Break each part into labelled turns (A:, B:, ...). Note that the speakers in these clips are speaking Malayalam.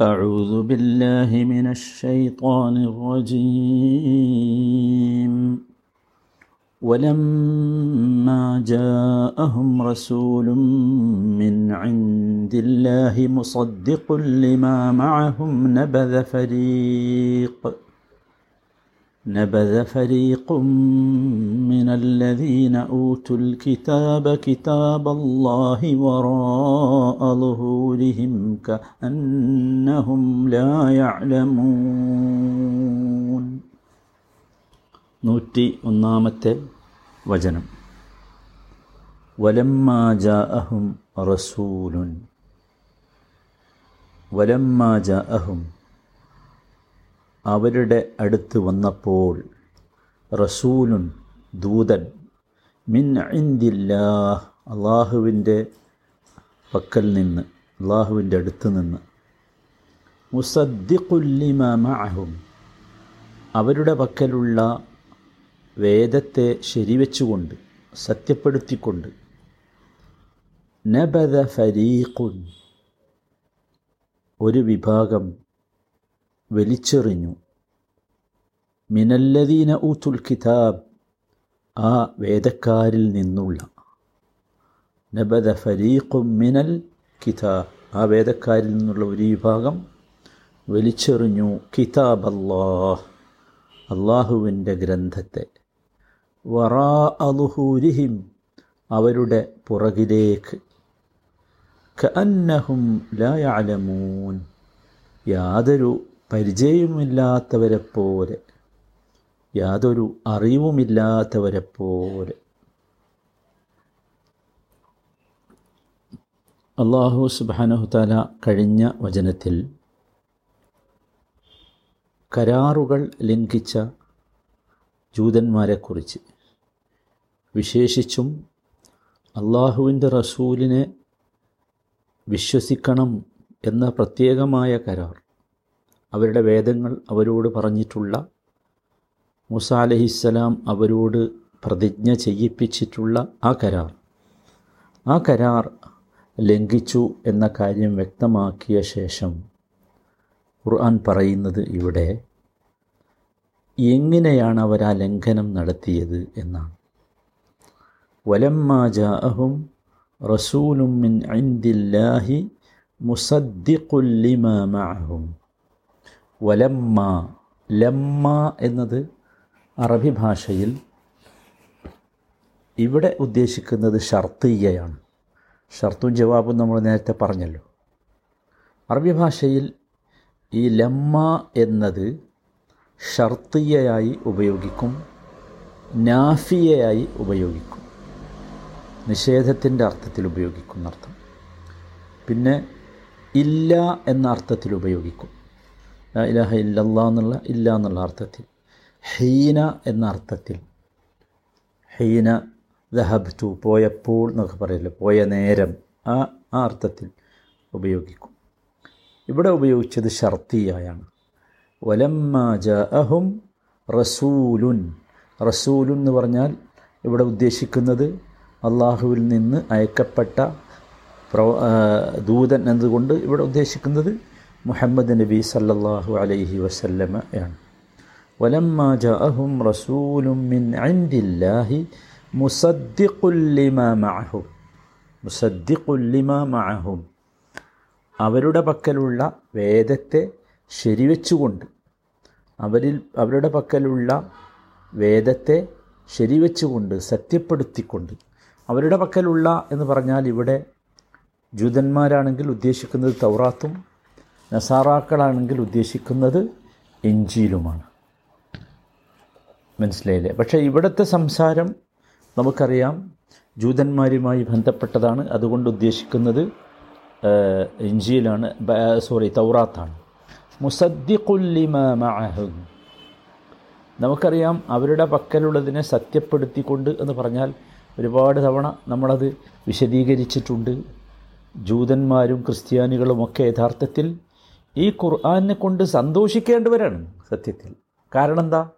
A: أعوذ بالله من الشيطان الرجيم. ولما جاءهم رسول من عند الله مصدق لما معهم نبذ فريق. نبذ فريق من الذين اوتوا الكتاب كتاب الله وراء ظهورهم كانهم لا يعلمون നൂറ്റി ഒന്നാമത്തെ വചനം വലമ്മാ ജാഅഹും റസൂലുൻ വലമ്മാ ജാഅഹും അവരുടെ അടുത്ത് വന്നപ്പോൾ റസൂലുൻ ദൂതൻ മിൻ ഇന്ദില്ലാ അള്ളാഹുവിന്റെ പക്കൽ നിന്ന് അള്ളാഹുവിന്റെ അടുത്ത് നിന്ന് മുസദ്ദിഖുല്ലിമ മഅഹും അവരുടെ പക്കലുള്ള വേദത്തെ ശരിവെച്ചുകൊണ്ട് സത്യപ്പെടുത്തിക്കൊണ്ട് നബദ ഫരീഖുൻ ഒരു വിഭാഗം വലിച്ചെറിഞ്ഞു. മിനല്ലദീന ഊത്തുൽ കിതാബ് ആ വേദക്കാരിൽ നിന്നുള്ള. നബദ ഫരീഖും മിനൽ കിതാബ്. ആ വേദക്കാരിൽ നിന്നുള്ള ഒരു വിഭാഗം വലിച്ചെറിഞ്ഞു. കിതാബ് അല്ലാഹ് അള്ളാഹുവിന്റെ ഗ്രന്ഥത്തെ. വറാ അലുഹൂരിഹിം അവരുടെ പുറകിലേക്ക്. കഅന്നഹും ലായാലമൂൻ യാതൊരു പരിചയവുമില്ലാത്തവരെ പോലെ യാതൊരു അറിവുമില്ലാത്തവരെ പോലെ അള്ളാഹു സുബാനഹുതാല കഴിഞ്ഞ വചനത്തിൽ കരാറുകൾ ലംഘിച്ച ജൂതന്മാരെക്കുറിച്ച് വിശേഷിച്ചും അള്ളാഹുവിന്റെ റസൂലിനെ വിശ്വസിക്കണം എന്ന പ്രത്യേകമായ കരാർ അവരുടെ വേദങ്ങൾ അവരോട് പറഞ്ഞിട്ടുള്ള മുസ അലഹിസ്സലാം അവരോട് പ്രതിജ്ഞ ചെയ്യിപ്പിച്ചിട്ടുള്ള ആ കരാർ. ആ കരാർ ലംഘിച്ചു എന്ന കാര്യം വ്യക്തമാക്കിയ ശേഷം ഖുർആൻ പറയുന്നത് ഇവിടെ എങ്ങനെയാണ് അവർ ആ ലംഘനം നടത്തിയത് എന്നാണ്. വലമ്മാജാഅഹും റസൂലും മിൻ ഇൻദില്ലാഹി മുസദ്ദിഖുൽ മഅഹും. വലമ്മ. ലമ്മ എന്നത് അറബി ഭാഷയിൽ ഇവിടെ ഉദ്ദേശിക്കുന്നത് ഷർത്തീയയാണ് ഷർത്തും ജവാബും നമ്മൾ നേരത്തെ പറഞ്ഞല്ലോ. അറബി ഭാഷയിൽ ഈ ലമ്മ എന്നത് ഷർത്തീയയായി ഉപയോഗിക്കും നാഫിയയായി ഉപയോഗിക്കും. നിഷേധത്തിന്റെ അർത്ഥത്തിൽ ഉപയോഗിക്കുന്ന അർത്ഥം പിന്നെ ഇല്ല എന്ന അർത്ഥത്തിൽ ഉപയോഗിക്കും. ഇലാഹ ഇല്ലല്ലാ എന്നുള്ള ഇല്ല എന്നുള്ള അർത്ഥത്തിൽ. ഹീന എന്ന അർത്ഥത്തിൽ. ഹീന ദഹബ് ടു പോയപ്പോൾ എന്നൊക്കെ പറയല്ലോ പോയ നേരം. ആ ആ അർത്ഥത്തിൽ ഉപയോഗിക്കും. ഇവിടെ ഉപയോഗിച്ചത് ഷർത്തിയായാണ്. വലമ്മ അഹും റസൂലുൻ. റസൂലുൻ എന്ന് പറഞ്ഞാൽ ഇവിടെ ഉദ്ദേശിക്കുന്നത് അള്ളാഹുവിൽ നിന്ന് അയക്കപ്പെട്ട പ്രവ ദൂതൻ എന്നതുകൊണ്ട് ഇവിടെ ഉദ്ദേശിക്കുന്നത് മുഹമ്മദ് നബി സല്ലല്ലാഹു അലൈഹി വസല്ലമ ആണ്. വലമ്മ ജഅഹും റസൂലും മിൻ അവരുടെ പക്കലുള്ള വേദത്തെ ശരിവെച്ചുകൊണ്ട് അവരിൽ അവരുടെ പക്കലുള്ള വേദത്തെ ശരിവെച്ചുകൊണ്ട് സത്യപ്പെടുത്തിക്കൊണ്ട് അവരുടെ പക്കലുള്ള എന്ന് പറഞ്ഞാൽ ഇവിടെ ജൂതന്മാരാണെങ്കിൽ ഉദ്ദേശിക്കുന്നത് തൗറാത്തും നസാറാക്കളാണെങ്കിൽ ഉദ്ദേശിക്കുന്നത് എഞ്ചിയിലുമാണ് മനസ്സിലായില്ലേ? പക്ഷേ ഇവിടുത്തെ സംസാരം നമുക്കറിയാം ജൂതന്മാരുമായി ബന്ധപ്പെട്ടതാണ്. അതുകൊണ്ട് ഉദ്ദേശിക്കുന്നത് എഞ്ചിയിലാണ് സോറി തൗറാത്താണ്. മുസദ്ദിഖുല്ലിമ മഅഹും. നമുക്കറിയാം അവരുടെ പക്കലുള്ളതിനെ സത്യപ്പെടുത്തിക്കൊണ്ട് എന്ന് പറഞ്ഞാൽ ഒരുപാട് തവണ നമ്മളത് വിശദീകരിച്ചിട്ടുണ്ട്. ജൂതന്മാരും ക്രിസ്ത്യാനികളുമൊക്കെ യഥാർത്ഥത്തിൽ ഈ ഖുർആാനെ കൊണ്ട് സന്തോഷിക്കേണ്ടവരാണ് സത്യത്തിൽ. കാരണം എന്താ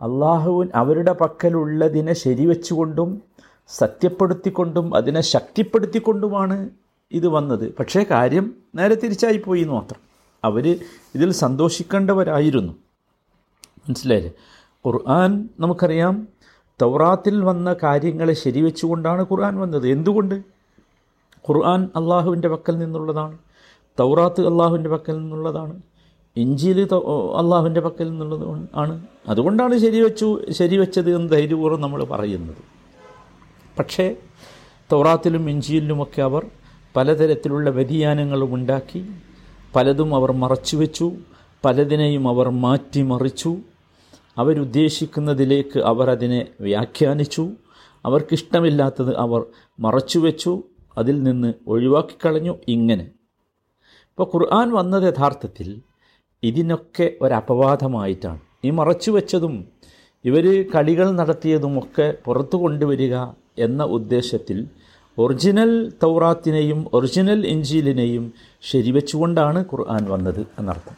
A: അള്ളാഹുവിൻ അവരുടെ പക്കലുള്ളതിനെ ശരിവെച്ചുകൊണ്ടും സത്യപ്പെടുത്തിക്കൊണ്ടും അതിനെ ശക്തിപ്പെടുത്തിക്കൊണ്ടുമാണ് ഇത് വന്നത്. പക്ഷേ കാര്യം നേരെ തിരിച്ചായി പോയി എന്ന് മാത്രം. അവർ ഇതിൽ സന്തോഷിക്കേണ്ടവരായിരുന്നു. മനസ്സിലായില്ലേ? ഖുർആൻ നമുക്കറിയാം തൗറാത്തിൽ വന്ന കാര്യങ്ങളെ ശരിവെച്ചുകൊണ്ടാണ് ഖുർആൻ വന്നത്. എന്തുകൊണ്ട്? ഖുർആൻ അള്ളാഹുവിന്റെ പക്കൽ നിന്നുള്ളതാണ്. തൗറാത്ത് അള്ളാഹുവിന്റെ പക്കൽ നിന്നുള്ളതാണ്. ഇഞ്ചിയിൽ അള്ളാഹുവിന്റെ പക്കൽ നിന്നുള്ളത് ആണ്. അതുകൊണ്ടാണ് ശരിവെച്ചു ശരിവെച്ചത് എന്ന് ധൈര്യപൂർവം നമ്മൾ പറയുന്നത്. പക്ഷേ തൗറാത്തിലും ഇഞ്ചിയിലുമൊക്കെ അവർ പലതരത്തിലുള്ള വ്യതിയാനങ്ങളും ഉണ്ടാക്കി പലതും അവർ മറച്ചുവെച്ചു പലതിനെയും അവർ മാറ്റിമറിച്ചു അവരുദ്ദേശിക്കുന്നതിലേക്ക് അവർ അതിനെ വ്യാഖ്യാനിച്ചു. അവർക്കിഷ്ടമില്ലാത്തത് അവർ മറച്ചുവെച്ചു അതിൽ നിന്ന് ഒഴിവാക്കിക്കളഞ്ഞു ഇങ്ങനെ. ഇപ്പോൾ ഖുർആൻ വന്നത് യഥാർത്ഥത്തിൽ ഇതിനൊക്കെ ഒരപവാദമായിട്ടാണ്. ഈ മറച്ചു വെച്ചതും ഇവർ കളികൾ നടത്തിയതുമൊക്കെ പുറത്തു കൊണ്ടുവരിക എന്ന ഉദ്ദേശത്തിൽ ഒറിജിനൽ തൗറാത്തിനെയും ഒറിജിനൽ എഞ്ചീലിനെയും ശരിവെച്ചുകൊണ്ടാണ് ഖുർആൻ വന്നത് എന്നർത്ഥം.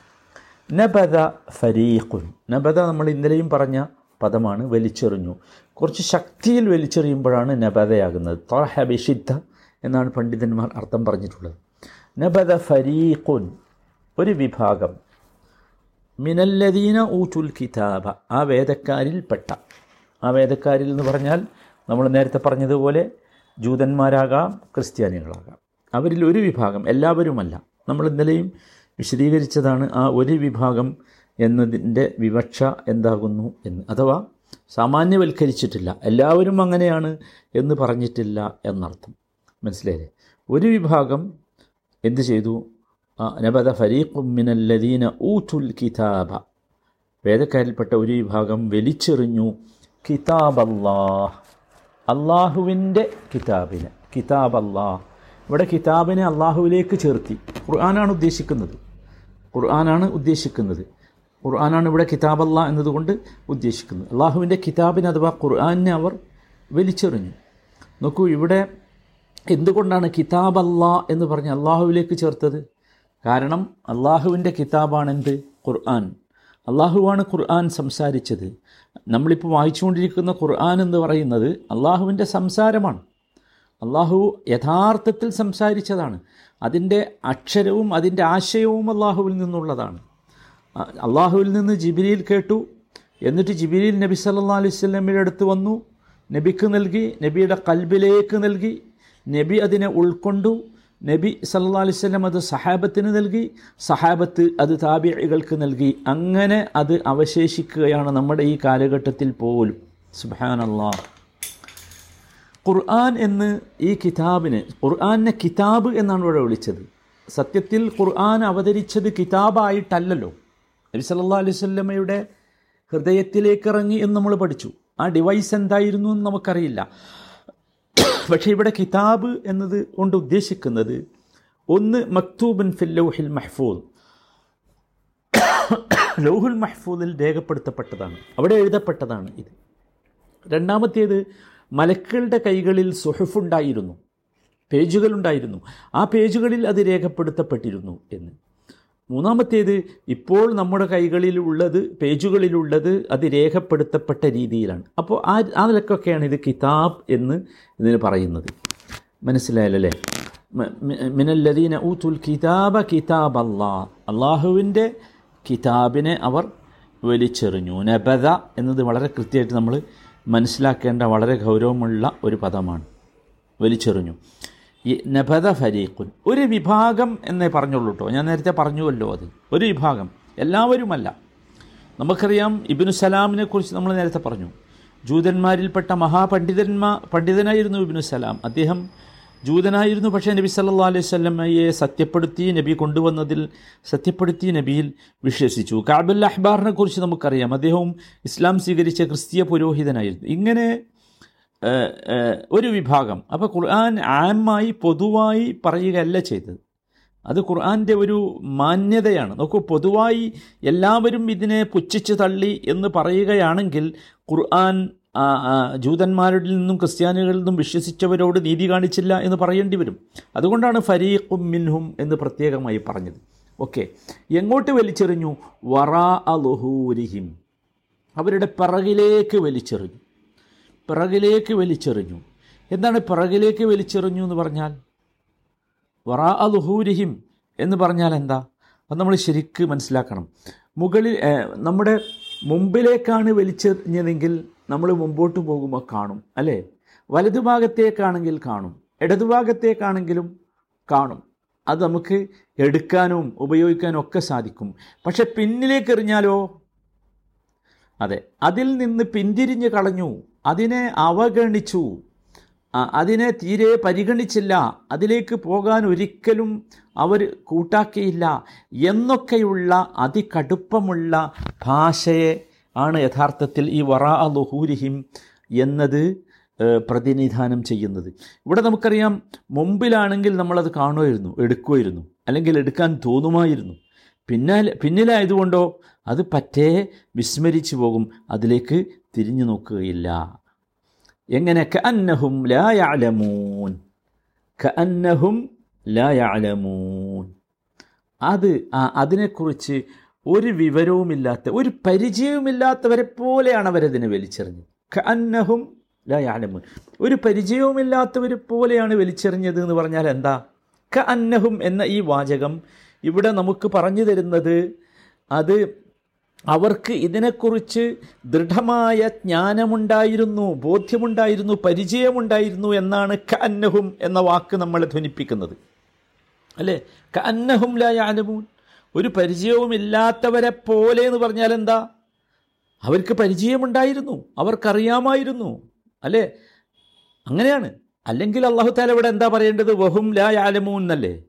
A: നബദ ഫരീഖുൻ. നബദ നമ്മൾ ഇന്നലെയും പറഞ്ഞ പദമാണ് വലിച്ചെറിഞ്ഞു. കുറച്ച് ശക്തിയിൽ വലിച്ചെറിയുമ്പോഴാണ് നബദയാകുന്നത്. തൊഹബിഷിദ്ധ എന്നാണ് പണ്ഡിതന്മാർ അർത്ഥം പറഞ്ഞിട്ടുള്ളത്. നബദ ഫരീഖുൻ ഒരു വിഭാഗം. മിനല്ലദീന ഊറ്റുൽ കിതാബ ആ വേദക്കാരിൽപ്പെട്ട ആ വേദക്കാരിൽ എന്ന് പറഞ്ഞാൽ നമ്മൾ നേരത്തെ പറഞ്ഞതുപോലെ ജൂതന്മാരാകാം ക്രിസ്ത്യാനികളാകാം. അവരിൽ ഒരു വിഭാഗം എല്ലാവരുമല്ല. നമ്മൾ ഇന്നലെയും വിശദീകരിച്ചതാണ് ആ ഒരു വിഭാഗം എന്നതിന്റെ വിവക്ഷ എന്താകുന്നു എന്ന്. അഥവാ സാമാന്യവൽക്കരിച്ചിട്ടില്ല എല്ലാവരും അങ്ങനെയാണ് എന്ന് പറഞ്ഞിട്ടില്ല എന്നർത്ഥം. മനസ്സിലായില്ലേ? ഒരു വിഭാഗം എന്ത് ചെയ്തു? നബദ ഫരീഖും മിനല്ലദീന ഊറ്റുൽ കിതാബ. വേദക്കാരിൽപ്പെട്ട ഒരു വിഭാഗം വലിച്ചെറിഞ്ഞു കിതാബ് അല്ലാഹ് അള്ളാഹുവിന്റെ കിതാബിനെ കിതാബ് അല്ലാഹ് ഇവിടെ കിതാബിനെ അള്ളാഹുവിലേക്ക് ചേർത്തി. ഖുർആനാണ് ഉദ്ദേശിക്കുന്നത്. ഖുർആനാണ് ഉദ്ദേശിക്കുന്നത്. ഖുർആനാണ് ഇവിടെ കിതാബ് അല്ലാ എന്നതുകൊണ്ട് ഉദ്ദേശിക്കുന്നത്. അള്ളാഹുവിന്റെ കിതാബിനെ അഥവാ ഖുർആനെ അവർ വലിച്ചെറിഞ്ഞു. നോക്കൂ ഇവിടെ എന്തുകൊണ്ടാണ് കിതാബ് അല്ലാ എന്ന് പറഞ്ഞ് അള്ളാഹുവിലേക്ക് ചേർത്തത്? കാരണം അള്ളാഹുവിന്റെ കിതാബാണ് എന്ത് ഖുർആൻ. അള്ളാഹുവാണ് ഖുർആൻ സംസാരിച്ചത്. നമ്മളിപ്പോൾ വായിച്ചുകൊണ്ടിരിക്കുന്ന ഖുർആൻ എന്ന് പറയുന്നത് അള്ളാഹുവിന്റെ സംസാരമാണ്. അള്ളാഹു യഥാർത്ഥത്തിൽ സംസാരിച്ചതാണ്. അതിന്റെ അക്ഷരവും അതിന്റെ ആശയവും അള്ളാഹുവിൽ നിന്നുള്ളതാണ്. അള്ളാഹുവിൽ നിന്ന് ജിബിലിയിൽ കേട്ടു. എന്നിട്ട് ജിബിലിയിൽ നബി സല്ലാ സ്വലമിയുടെ അടുത്ത് വന്നു. നബിക്ക് നൽകി നബിയുടെ കൽബിലേക്ക് നൽകി. നബി അതിനെ ഉൾക്കൊണ്ടു. നബി സല്ലാ സ്വലം അത് സഹാബത്തിന് നൽകി. സഹാബത്ത് അത് താബികൾക്ക് നൽകി. അങ്ങനെ അത് അവശേഷിക്കുകയാണ് നമ്മുടെ ഈ കാലഘട്ടത്തിൽ പോലും. സുബാനല്ലാ ഖുർആൻ എന്ന് ഈ കിതാബിന് ഖുർആാനെ കിതാബ് എന്നാണ് ഇവിടെ വിളിച്ചത്. സത്യത്തിൽ ഖുർആൻ അവതരിച്ചത് കിതാബായിട്ടല്ലല്ലോ. നബി സല്ലാ അലൈഹി സ്വല്ലമ്മയുടെ ഹൃദയത്തിലേക്ക് ഇറങ്ങി എന്ന് നമ്മൾ പഠിച്ചു. ആ ഡിവൈസ് എന്തായിരുന്നു എന്ന് നമുക്കറിയില്ല. പക്ഷേ ഇവിടെ കിതാബ് എന്നത് കൊണ്ട് ഉദ്ദേശിക്കുന്നത് ഒന്ന് മക്തൂബൻ ഫിൽ ലൗഹിൽ മഹ്ഫൂദ്. ലൗഹുൽ മഹ്ഫൂദിൽ രേഖപ്പെടുത്തപ്പെട്ടതാണ്. അവിടെ എഴുതപ്പെട്ടതാണ് ഇത്. രണ്ടാമത്തേത് മലക്കുകളുടെ കൈകളിൽ സുഹഫുണ്ടായിരുന്നു. പേജുകളുണ്ടായിരുന്നു. ആ പേജുകളിൽ അത് രേഖപ്പെടുത്തപ്പെട്ടിരുന്നു എന്ന്. മൂന്നാമത്തേത് ഇപ്പോൾ നമ്മുടെ കൈകളിലുള്ളത് പേജുകളിലുള്ളത് അത് രേഖപ്പെടുത്തപ്പെട്ട രീതിയിലാണ്. അപ്പോൾ ആ നിലക്കൊക്കെയാണ് ഇത് കിതാബ് എന്ന് ഇതിന് പറയുന്നത്. മനസ്സിലായല്ലേ? മിനല്ലദീന ഊത്തുൽ കിതാബ കിതാബ് അല്ലാ അള്ളാഹുവിന്റെ കിതാബിനെ അവർ വലിച്ചെറിഞ്ഞു. നബദ എന്നത് വളരെ കൃത്യമായിട്ട് നമ്മൾ മനസ്സിലാക്കേണ്ട വളരെ ഗൗരവമുള്ള ഒരു പദമാണ്. വലിച്ചെറിഞ്ഞു. നബദ ഫരീഖുൻ. ഒരു വിഭാഗം എന്നേ പറഞ്ഞുള്ളൂ കേട്ടോ ഞാൻ നേരത്തെ പറഞ്ഞുവല്ലോ അത്. ഒരു വിഭാഗം. എല്ലാവരുമല്ല. നമുക്കറിയാം ഇബിനു സലാമിനെ കുറിച്ച് നമ്മൾ നേരത്തെ പറഞ്ഞു. ജൂതന്മാരിൽപ്പെട്ട മഹാപണ്ഡിതന്മാ പണ്ഡിതനായിരുന്നു ഇബിനു സലാം. അദ്ദേഹം ജൂതനായിരുന്നു പക്ഷേ നബി സല്ലാ അലൈഹി സ്വല്ലമ്മയെ സത്യപ്പെടുത്തി നബി കൊണ്ടുവന്നതിൽ സത്യപ്പെടുത്തി നബിയിൽ വിശ്വസിച്ചു. കാബുൽ അഹ്ബാറിനെ കുറിച്ച് നമുക്കറിയാം. അദ്ദേഹവും ഇസ്ലാം സ്വീകരിച്ച ക്രിസ്തീയ പുരോഹിതനായിരുന്നു. ഇങ്ങനെ ഒരു വിഭാഗം. അപ്പോൾ ഖുർആൻ ആമായി പൊതുവായി പറയുകയല്ല ചെയ്തത്. അത് ഖുർആന്റെ ഒരു മാന്യതയാണ്. നോക്കൂ പൊതുവായി എല്ലാവരും ഇതിനെ പുച്ഛിച്ച് തള്ളി എന്ന് പറയുകയാണെങ്കിൽ ഖുർആൻ ജൂതന്മാരിൽ നിന്നും ക്രിസ്ത്യാനികളിൽ നിന്നും വിശ്വസിച്ചവരോട് നീതി കാണിച്ചില്ല എന്ന് പറയേണ്ടി വരും. അതുകൊണ്ടാണ് ഫരീഖും മിൻഹും എന്ന് പ്രത്യേകമായി പറഞ്ഞത്. ഓക്കെ. എങ്ങോട്ട് വലിച്ചെറിഞ്ഞു? വറാ അലുഹൂരിഹിം അവരുടെ പിറകിലേക്ക് വലിച്ചെറിഞ്ഞു. പിറകിലേക്ക് വലിച്ചെറിഞ്ഞു. എന്താണ് പിറകിലേക്ക് വലിച്ചെറിഞ്ഞു എന്ന് പറഞ്ഞാൽ? വറാ ലുഹൂരിഹിം എന്ന് പറഞ്ഞാൽ എന്താ? അത് നമ്മൾ ശരിക്ക് മനസ്സിലാക്കണം. മുകളിൽ നമ്മുടെ മുമ്പിലേക്കാണ് വലിച്ചെറിഞ്ഞതെങ്കിൽ നമ്മൾ മുമ്പോട്ട് പോകുമ്പോൾ കാണും അല്ലേ? വലതുഭാഗത്തേക്കാണെങ്കിൽ കാണും ഇടതുഭാഗത്തേക്കാണെങ്കിലും കാണും. അത് നമുക്ക് എടുക്കാനും ഉപയോഗിക്കാനും ഒക്കെ സാധിക്കും. പക്ഷെ പിന്നിലേക്ക് എറിഞ്ഞാലോ? അതെ. അതിൽ നിന്ന് പിന്തിരിഞ്ഞ് കളഞ്ഞു. അതിനെ അവഗണിച്ചു. അതിനെ തീരെ പരിഗണിച്ചില്ല. അതിലേക്ക് പോകാൻ ഒരിക്കലും അവർ കൂട്ടാക്കിയില്ല എന്നൊക്കെയുള്ള അതികടുപ്പമുള്ള ഭാഷയെ ആണ് യഥാർത്ഥത്തിൽ ഈ വറാ ലുഹൂരിഹിം എന്നത് പ്രതിനിധാനം ചെയ്യുന്നത്. ഇവിടെ നമുക്കറിയാം മുമ്പിലാണെങ്കിൽ നമ്മളത് കാണുമായിരുന്നു എടുക്കുമായിരുന്നു അല്ലെങ്കിൽ എടുക്കാൻ തോന്നുമായിരുന്നു. പിന്നാലെ പിന്നിലായതുകൊണ്ടോ അത് പറ്റേ വിസ്മരിച്ചു പോകും അതിലേക്ക് തിരിഞ്ഞു നോക്കുകയില്ല. എങ്ങനെ? കഅന്നഹും ലാ യഅലമൂൻ. കഅന്നഹും ലാ യഅലമൂൻ. അത് ആ അതിനെക്കുറിച്ച് ഒരു വിവരവുമില്ലാത്ത ഒരു പരിചയവുമില്ലാത്തവരെ പോലെയാണ് അവരതിനെ വലിച്ചെറിഞ്ഞത്. കഅന്നഹും ലാ യഅലമൂൻ. ഒരു പരിചയവുമില്ലാത്തവരെ പോലെയാണ് വലിച്ചെറിഞ്ഞത് എന്ന് പറഞ്ഞാൽ എന്താ കഅന്നഹും എന്ന ഈ വാചകം ഇവിടെ നമുക്ക് പറഞ്ഞു തരുന്നത് അത് അവർക്ക് ഇതിനെക്കുറിച്ച് ദൃഢമായ ജ്ഞാനമുണ്ടായിരുന്നു ബോധ്യമുണ്ടായിരുന്നു പരിചയമുണ്ടായിരുന്നു എന്നാണ് കന്നഹും എന്ന വാക്ക് നമ്മളെ ധ്വനിപ്പിക്കുന്നത്. അല്ലേ? കന്നഹും ലായാലമൂൻ ഒരു പരിചയവുമില്ലാത്തവരെ പോലെ എന്ന് പറഞ്ഞാൽ എന്താ? അവർക്ക് പരിചയമുണ്ടായിരുന്നു അവർക്കറിയാമായിരുന്നു. അല്ലേ? അങ്ങനെയാണ്. അല്ലെങ്കിൽ അള്ളാഹു താല ഇവിടെ എന്താ പറയേണ്ടത്? വഹും ലാ യാലമൂൻ എന്നല്ലേ?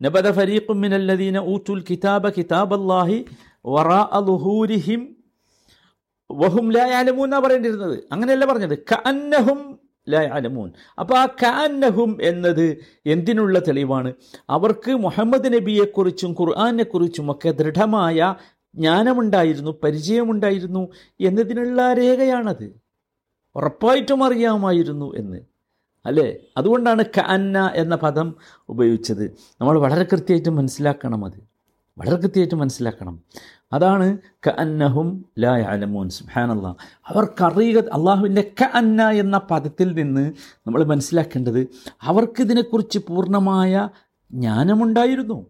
A: നബദ ഫരീഖും മിനല്ലദീന ഊറ്റുൽ കിതാബ കിതാബല്ലാഹി വറാ അളുഹൂരിഹിം വഹും ലാ യാലമൂൻ എന്നാ പറഞ്ഞിരുന്നത് അങ്ങനെയല്ല പറഞ്ഞത്. കഅന്നഹും ലാ യാലമൂൻ അപ്പോൾ ആ കഅന്നഹും എന്നത് എന്തിനുള്ള തെളിവാണ്? അവർക്ക് മുഹമ്മദ് നബിയെക്കുറിച്ചും ഖുർആാനെക്കുറിച്ചും ഒക്കെ ദൃഢമായ ജ്ഞാനമുണ്ടായിരുന്നു പരിചയമുണ്ടായിരുന്നു എന്നതിനുള്ള രേഖയാണത്. ഉറപ്പായിട്ടും അറിയാമായിരുന്നു എന്ന്. അല്ലേ? അതുകൊണ്ടാണ് കഅന്ന എന്ന പദം ഉപയോഗിച്ചത്. നമ്മൾ വളരെ കൃത്യമായിട്ട് മനസ്സിലാക്കണം അത്. വളരെ കൃത്യമായിട്ട് മനസ്സിലാക്കണം. അതാണ് കഅന്നഹും ലാ യഅലമൂൻ. സുഹാനല്ല അവർക്കറിയുക അള്ളാഹുവിന്റെ കഅന്ന എന്ന പദത്തിൽ നിന്ന് നമ്മൾ മനസ്സിലാക്കേണ്ടത് അവർക്കിതിനെക്കുറിച്ച് പൂർണമായ ജ്ഞാനമുണ്ടായിരുന്നു.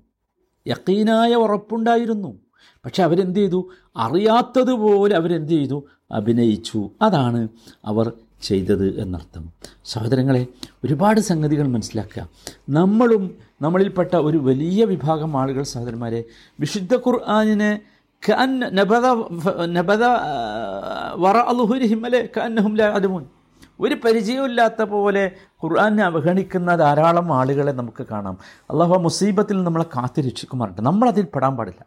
A: യക്കീനായ ഉറപ്പുണ്ടായിരുന്നു. പക്ഷെ അവരെന്ത് ചെയ്തു? അറിയാത്തതുപോലെ അവരെന്ത് ചെയ്തു? അഭിനയിച്ചു. അതാണ് അവർ ചെയ്തത് എന്നർത്ഥം. സഹോദരങ്ങളെ ഒരുപാട് സംഗതികൾ മനസ്സിലാക്കുക. നമ്മളും നമ്മളിൽപ്പെട്ട ഒരു വലിയ വിഭാഗം ആളുകൾ സഹോദരന്മാരെ വിശുദ്ധ ഖുർആാനിനെ നബദ നബദ വറ അലുഹുരിഹിം അല്ലെ? കഅന്നഹും ലാ യഅലമൂൻ. ഒരു പരിചയമില്ലാത്ത പോലെ ഖുർആാനെ അവഗണിക്കുന്ന ധാരാളം ആളുകളെ നമുക്ക് കാണാം. അള്ളാഹു മുസീബത്തിൽ നമ്മളെ കാത്തു രക്ഷിക്കുമാറുണ്ട് നമ്മളതിൽ പെടാൻ പാടില്ല.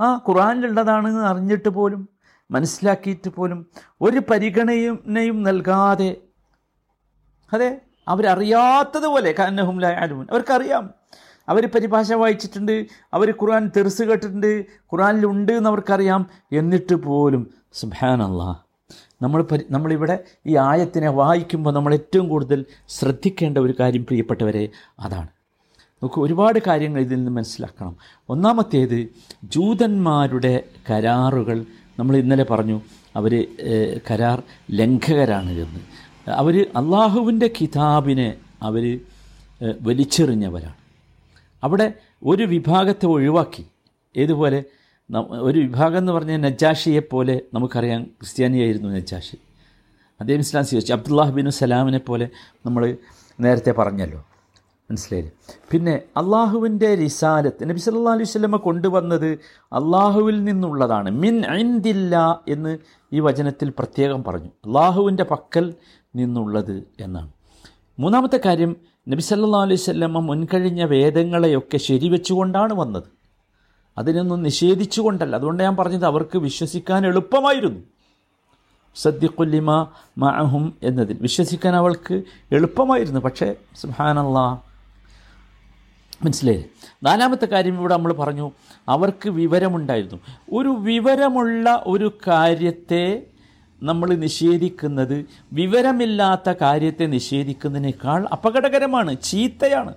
A: ആ ഖുർആാനിലുള്ളതാണെന്ന് അറിഞ്ഞിട്ട് പോലും മനസ്സിലാക്കിയിട്ട് പോലും ഒരു പരിഗണനയും നൽകാതെ അതെ അവരറിയാത്തതുപോലെ കന്നഹും ലായാലും അവർക്കറിയാം. അവർ പരിഭാഷ വായിച്ചിട്ടുണ്ട് അവർ ഖുർആൻ തെറിസ് കേട്ടിട്ടുണ്ട് ഖുർആനിലുണ്ട് എന്ന് അവർക്കറിയാം. എന്നിട്ട് പോലും സുബാനല്ലാ നമ്മൾ പരി നമ്മളിവിടെ ഈ ആയത്തിനെ വായിക്കുമ്പോൾ നമ്മൾ ഏറ്റവും കൂടുതൽ ശ്രദ്ധിക്കേണ്ട ഒരു കാര്യം പ്രിയപ്പെട്ടവരെ അതാണ്. നമുക്ക് ഒരുപാട് കാര്യങ്ങൾ ഇതിൽ നിന്ന് മനസ്സിലാക്കണം. ഒന്നാമത്തേത് ജൂതന്മാരുടെ കരാറുകൾ നമ്മൾ ഇന്നലെ പറഞ്ഞു അവർ കരാർ ലംഘകരാണ് എന്ന് അവർ അള്ളാഹുവിന്റെ കിതാബിനെ അവർ വലിച്ചെറിഞ്ഞവരാണ്. അവിടെ ഒരു വിഭാഗത്തെ ഒഴിവാക്കി. ഏതുപോലെ? ഒരു വിഭാഗം എന്ന് പറഞ്ഞാൽ നജാഷിയെ പോലെ നമുക്കറിയാം ക്രിസ്ത്യാനിയായിരുന്നു നജാഷി. അദ്ദേഹം ഇസ്ലാം സ്വീകരിച്ചു. അബ്ദുല്ലാഹ് ബിൻ സലാമിനെ പോലെ നമ്മൾ നേരത്തെ പറഞ്ഞല്ലോ. മനസ്സിലായില്ലേ? പിന്നെ അള്ളാഹുവിന്റെ റിസാലത്ത് നബി സല്ലാ അലൈഹി സ്വലമ കൊണ്ടുവന്നത് അള്ളാഹുവിൽ നിന്നുള്ളതാണ്. മിൻ ഐന്തില്ല എന്ന് ഈ വചനത്തിൽ പ്രത്യേകം പറഞ്ഞു. അള്ളാഹുവിന്റെ പക്കൽ നിന്നുള്ളത് എന്നാണ്. മൂന്നാമത്തെ കാര്യം നബി സല്ലാ അലൈഹി സ്വലമ മുൻകഴിഞ്ഞ വേദങ്ങളെയൊക്കെ ശരിവെച്ചുകൊണ്ടാണ് വന്നത്. അതിനൊന്നും നിഷേധിച്ചുകൊണ്ടല്ല. അതുകൊണ്ട് ഞാൻ പറഞ്ഞത് അവർക്ക് വിശ്വസിക്കാൻ എളുപ്പമായിരുന്നു. സദ്യക്കൊല്ലിമ മഅഹും എന്നതിൽ വിശ്വസിക്കാൻ അവൾക്ക് എളുപ്പമായിരുന്നു. പക്ഷേ സുഹാനല്ലാ മനസ്സിലായില്ലേ? നാലാമത്തെ കാര്യം ഇവിടെ നമ്മൾ പറഞ്ഞു അവർക്ക് വിവരമുണ്ടായിരുന്നു. ഒരു വിവരമുള്ള ഒരു കാര്യത്തെ നമ്മൾ നിഷേധിക്കുന്നത് വിവരമില്ലാത്ത കാര്യത്തെ നിഷേധിക്കുന്നതിനേക്കാൾ അപകടകരമാണ് ചീത്തയാണ്.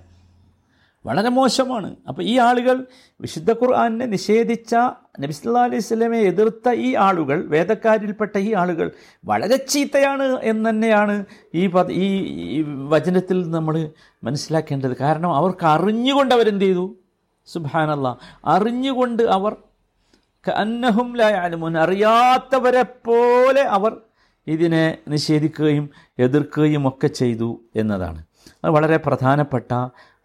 A: വളരെ മോശമാണ്. അപ്പോൾ ഈ ആളുകൾ വിശുദ്ധ ഖുർആാനെ നിഷേധിച്ച നബിസ്ല്ലാ അലൈഹി സ്വലമെ എതിർത്ത ഈ ആളുകൾ വേദക്കാരിൽപ്പെട്ട ഈ ആളുകൾ വളരെ ചീത്തയാണ് എന്ന് തന്നെയാണ് ഈ പദ ഈ ഈ വചനത്തിൽ നമ്മൾ മനസ്സിലാക്കേണ്ടത്. കാരണം അവർക്ക് അറിഞ്ഞുകൊണ്ട് അവരെന്ത് ചെയ്തു? സുബാനല്ല അറിഞ്ഞുകൊണ്ട് അവർ അന്നഹും ലായാലുമുൻ അറിയാത്തവരെ പോലെ അവർ ഇതിനെ നിഷേധിക്കുകയും എതിർക്കുകയും ഒക്കെ ചെയ്തു എന്നതാണ്. അത് വളരെ പ്രധാനപ്പെട്ട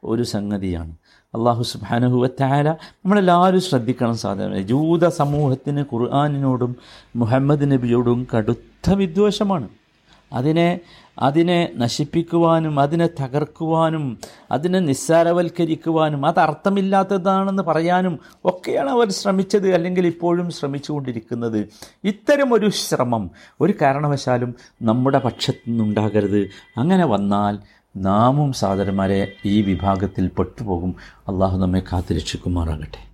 A: ഒരു സംഗതിയാണ്. അള്ളാഹു സുബാനുഹുവത്തായ നമ്മളെല്ലാവരും ശ്രദ്ധിക്കണം സാധാരണ ജൂത സമൂഹത്തിന് ഖുർആാനിനോടും മുഹമ്മദ് നബിയോടും കടുത്ത വിദ്വേഷമാണ്. അതിനെ അതിനെ നശിപ്പിക്കുവാനും അതിനെ തകർക്കുവാനും അതിനെ നിസ്സാരവൽക്കരിക്കുവാനും അത് അർത്ഥമില്ലാത്തതാണെന്ന് പറയാനും ഒക്കെയാണ് അവർ ശ്രമിച്ചത് അല്ലെങ്കിൽ ഇപ്പോഴും ശ്രമിച്ചുകൊണ്ടിരിക്കുന്നത്. ഒരു ശ്രമം ഒരു കാരണവശാലും നമ്മുടെ പക്ഷത്തു നിന്നുണ്ടാകരുത്. അങ്ങനെ വന്നാൽ നാമും സാദരന്മാരെ ഈ വിഭാഗത്തിൽ പെട്ടുപോകും. അള്ളാഹു നമ്മെ കാത്തുരക്ഷിക്കുമാറാകട്ടെ.